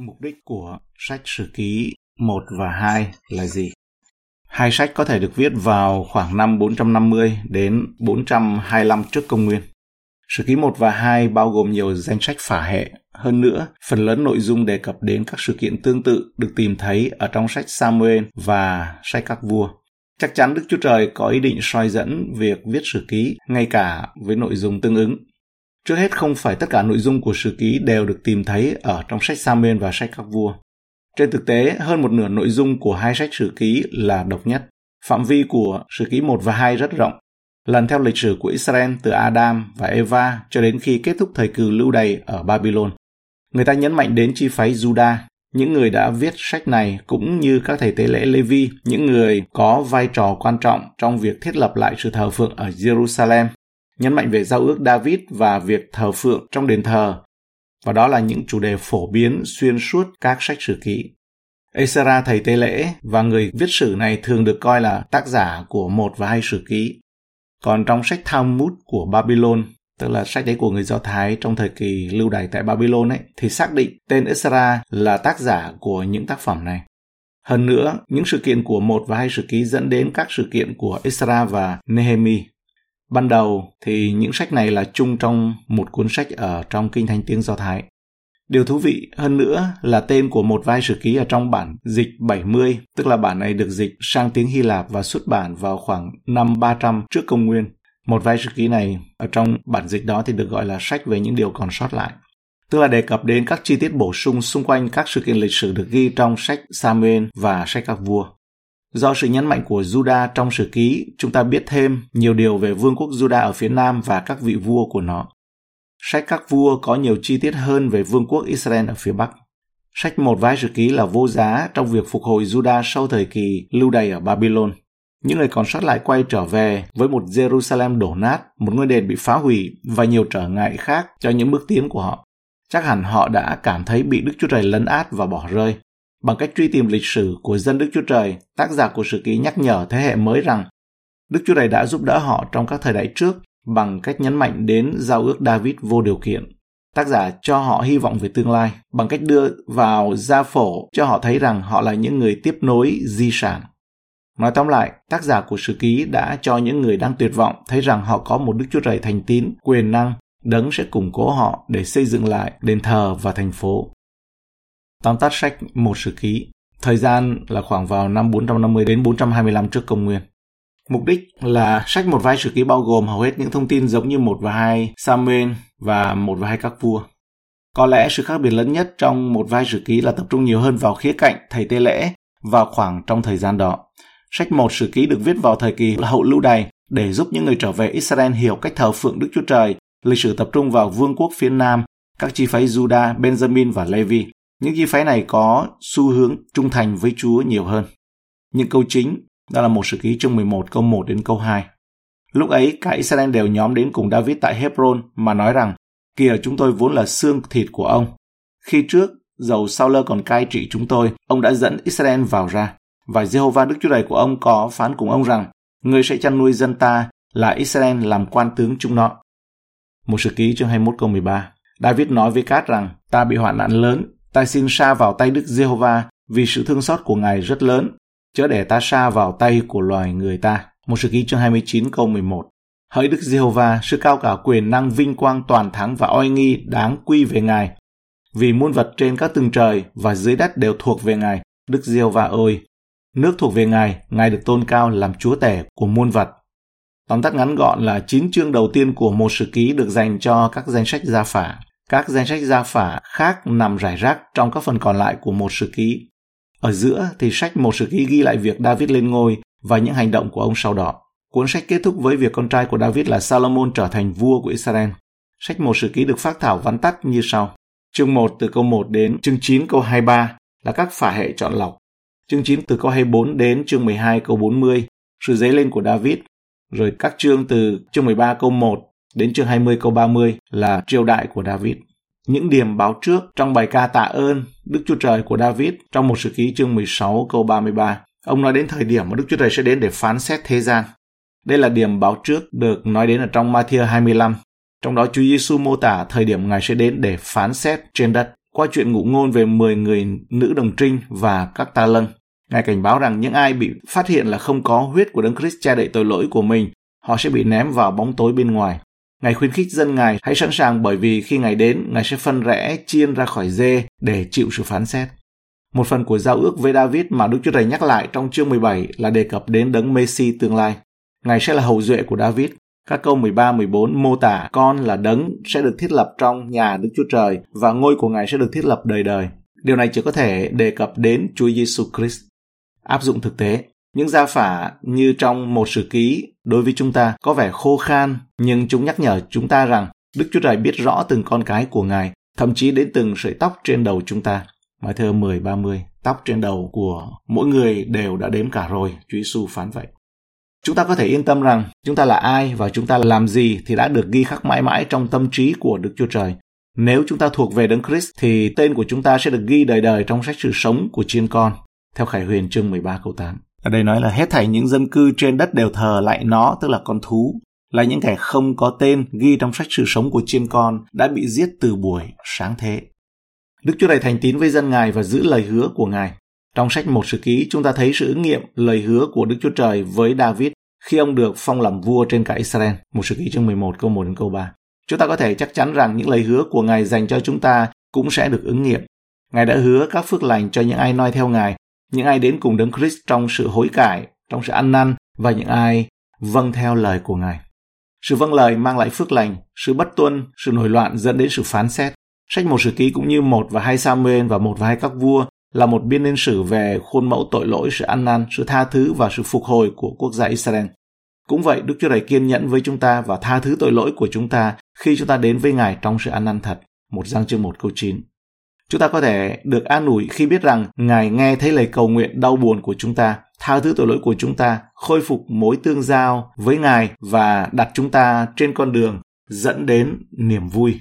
Mục đích của sách sử ký 1 và 2 là gì? Hai sách có thể được viết vào khoảng năm 450 đến 425 trước công nguyên. Sử ký 1 và 2 bao gồm nhiều danh sách phả hệ. Hơn nữa, phần lớn nội dung đề cập đến các sự kiện tương tự được tìm thấy ở trong sách Samuel và sách các vua. Chắc chắn Đức Chúa Trời có ý định soi dẫn việc viết sử ký ngay cả với nội dung tương ứng. Trước hết không phải tất cả nội dung của sử ký đều được tìm thấy ở trong sách Samuel và sách các vua. Trên thực tế, hơn một nửa nội dung của hai sách sử ký là độc nhất. Phạm vi của sử ký 1 và 2 rất rộng, lần theo lịch sử của Israel từ Adam và Eva cho đến khi kết thúc thời kỳ lưu đày ở Babylon. Người ta nhấn mạnh đến chi phái Judah, những người đã viết sách này cũng như các thầy tế lễ Levi, những người có vai trò quan trọng trong việc thiết lập lại sự thờ phượng ở Jerusalem nhấn mạnh về giao ước David và việc thờ phượng trong đền thờ. Và đó là những chủ đề phổ biến xuyên suốt các sách sử ký. Esra thầy tế lễ và người viết sử này thường được coi là tác giả của một và hai sử ký. Còn trong sách Talmud của Babylon, tức là sách đấy của người Do Thái trong thời kỳ lưu đày tại Babylon ấy, thì xác định tên Esra là tác giả của những tác phẩm này. Hơn nữa, những sự kiện của một và hai sử ký dẫn đến các sự kiện của Esra và Nehemi. Ban đầu thì những sách này là chung trong một cuốn sách ở trong Kinh Thánh tiếng Do Thái. Điều thú vị hơn nữa là tên của một vai sử ký ở trong bản dịch 70, tức là bản này được dịch sang tiếng Hy Lạp và xuất bản vào khoảng năm 300 trước công nguyên. Một vai sử ký này ở trong bản dịch đó thì được gọi là sách về những điều còn sót lại. Tức là đề cập đến các chi tiết bổ sung xung quanh các sự kiện lịch sử được ghi trong sách Samuel và sách các vua. Do sự nhấn mạnh của Juda trong sử ký, chúng ta biết thêm nhiều điều về vương quốc Juda ở phía nam và các vị vua của nó. Sách các vua có nhiều chi tiết hơn về vương quốc Israel ở phía bắc. Sách một vai sử ký là vô giá trong việc phục hồi Juda sau thời kỳ lưu đày ở Babylon. Những người còn sót lại quay trở về với một Jerusalem đổ nát, một ngôi đền bị phá hủy và nhiều trở ngại khác cho những bước tiến của họ. Chắc hẳn họ đã cảm thấy bị Đức Chúa Trời lấn át và bỏ rơi. Bằng cách truy tìm lịch sử của dân Đức Chúa Trời, tác giả của sử ký nhắc nhở thế hệ mới rằng Đức Chúa Trời đã giúp đỡ họ trong các thời đại trước bằng cách nhấn mạnh đến giao ước David vô điều kiện. Tác giả cho họ hy vọng về tương lai bằng cách đưa vào gia phổ cho họ thấy rằng họ là những người tiếp nối di sản. Nói tóm lại, tác giả của sử ký đã cho những người đang tuyệt vọng thấy rằng họ có một Đức Chúa Trời thành tín, quyền năng, đấng sẽ củng cố họ để xây dựng lại đền thờ và thành phố. Tóm tắt sách một sử ký. Thời gian là khoảng vào năm 450 đến 425 trước công nguyên. Mục đích là sách một vai sử ký bao gồm hầu hết những thông tin giống như một và hai Samuel và một và hai các vua. Có lẽ sự khác biệt lớn nhất trong một vai sử ký là tập trung nhiều hơn vào khía cạnh thầy tế lễ vào khoảng trong thời gian đó. Sách một sử ký được viết vào thời kỳ hậu lưu đày để giúp những người trở về Israel hiểu cách thờ phượng Đức Chúa Trời. Lịch sử tập trung vào vương quốc phía Nam, các chi phái Judah, Benjamin và Levi. Những chi phái này có xu hướng trung thành với Chúa nhiều hơn. Những câu chính đó là một sự ký chương 11 câu 1 đến câu 2. Lúc ấy cả Israel đều nhóm đến cùng David tại Hebron mà nói rằng kìa chúng tôi vốn là xương thịt của ông. Khi trước, dầu Saul còn cai trị chúng tôi, ông đã dẫn Israel vào ra. Và Jehovah Đức Chúa Trời của ông có phán cùng ông rằng, người sẽ chăn nuôi dân ta là Israel làm quan tướng chúng nó. Một sự ký chương 21 câu 13. David nói với Cát rằng, ta bị hoạn nạn lớn, ta xin sa vào tay Đức Giê-hô-va vì sự thương xót của Ngài rất lớn, chớ để ta sa vào tay của loài người ta. Một sự ký chương 29 câu 11. Hỡi Đức Giê-hô-va, sự cao cả quyền năng vinh quang toàn thắng và oai nghi đáng quy về Ngài. Vì muôn vật trên các tầng trời và dưới đất đều thuộc về Ngài. Đức Giê-hô-va ơi, nước thuộc về Ngài, Ngài được tôn cao làm chúa tể của muôn vật. Tóm tắt ngắn gọn là chín chương đầu tiên của một sử ký được dành cho các danh sách gia phả. Các danh sách gia phả khác nằm rải rác trong các phần còn lại của một sử ký. Ở giữa thì sách một sử ký ghi lại việc David lên ngôi và những hành động của ông sau đó. Cuốn sách kết thúc với việc con trai của David là Salomon trở thành vua của Israel. Sách một sử ký được phát thảo vắn tắt như sau. Chương 1 từ câu 1 đến chương 9 câu 23 là các phả hệ chọn lọc. Chương 9 từ câu 24 đến chương 12 câu 40, sự dấy lên của David. Rồi các chương từ chương 13 câu 1 đến chương 20 câu 30 là triều đại của David. Những điểm báo trước trong bài ca tạ ơn Đức Chúa Trời của David trong một sử ký chương 16 câu 33. Ông nói đến thời điểm mà Đức Chúa Trời sẽ đến để phán xét thế gian. Đây là điểm báo trước được nói đến ở trong Matthew 25. Trong đó Chúa Giêsu mô tả thời điểm Ngài sẽ đến để phán xét trên đất. qua chuyện ngụ ngôn về 10 người nữ đồng trinh và các ta lân. Ngài cảnh báo rằng những ai bị phát hiện là không có huyết của Đấng Christ che đậy tội lỗi của mình, họ sẽ bị ném vào bóng tối bên ngoài. Ngài khuyến khích dân Ngài hãy sẵn sàng bởi vì khi Ngài đến, Ngài sẽ phân rẽ chiên ra khỏi dê để chịu sự phán xét. Một phần của giao ước với David mà Đức Chúa Trời nhắc lại trong chương 17 là đề cập đến đấng Messi tương lai. Ngài sẽ là hậu duệ của David. Các câu 13, 14 mô tả con là đấng sẽ được thiết lập trong nhà Đức Chúa Trời và ngôi của Ngài sẽ được thiết lập đời đời. Điều này chỉ có thể đề cập đến Chúa Giêsu Christ. Áp dụng thực tế, những gia phả như trong một sử ký đối với chúng ta có vẻ khô khan, nhưng chúng nhắc nhở chúng ta rằng Đức Chúa Trời biết rõ từng con cái của Ngài, thậm chí đến từng sợi tóc trên đầu chúng ta. Mai thơ 10 30, tóc trên đầu của mỗi người đều đã đếm cả rồi, Chúa Giêsu phán vậy. Chúng ta có thể yên tâm rằng chúng ta là ai và chúng ta làm gì thì đã được ghi khắc mãi mãi trong tâm trí của Đức Chúa Trời. Nếu chúng ta thuộc về Đấng Christ thì tên của chúng ta sẽ được ghi đời đời trong sách sự sống của chiên con, theo Khải Huyền chương 13 câu 8. Ở đây nói là hết thảy những dân cư trên đất đều thờ lại nó, tức là con thú, là những kẻ không có tên ghi trong sách sự sống của chiên con đã bị giết từ buổi sáng thế. Đức Chúa Trời thành tín với dân Ngài và giữ lời hứa của Ngài. Trong sách một sử ký, chúng ta thấy sự ứng nghiệm lời hứa của Đức Chúa Trời với David khi ông được phong làm vua trên cả Israel. Một sử ký chương 11 câu 1 đến câu 3. Chúng ta có thể chắc chắn rằng những lời hứa của Ngài dành cho chúng ta cũng sẽ được ứng nghiệm. Ngài đã hứa các phước lành cho những ai noi theo Ngài, những ai đến cùng Đấng Christ trong sự hối cải, trong sự ăn năn và những ai vâng theo lời của Ngài. Sự vâng lời mang lại phước lành, sự bất tuân, sự nổi loạn dẫn đến sự phán xét. Sách một sử ký cũng như một và hai Samuel và một và hai các vua là một biên niên sử về khuôn mẫu tội lỗi, sự ăn năn, sự tha thứ và sự phục hồi của quốc gia Israel. Cũng vậy, Đức Chúa Trời kiên nhẫn với chúng ta và tha thứ tội lỗi của chúng ta khi chúng ta đến với Ngài trong sự ăn năn thật. Một Giăng chương 1 câu 9. Chúng ta có thể được an ủi khi biết rằng Ngài nghe thấy lời cầu nguyện đau buồn của chúng ta, tha thứ tội lỗi của chúng ta, khôi phục mối tương giao với Ngài và đặt chúng ta trên con đường dẫn đến niềm vui.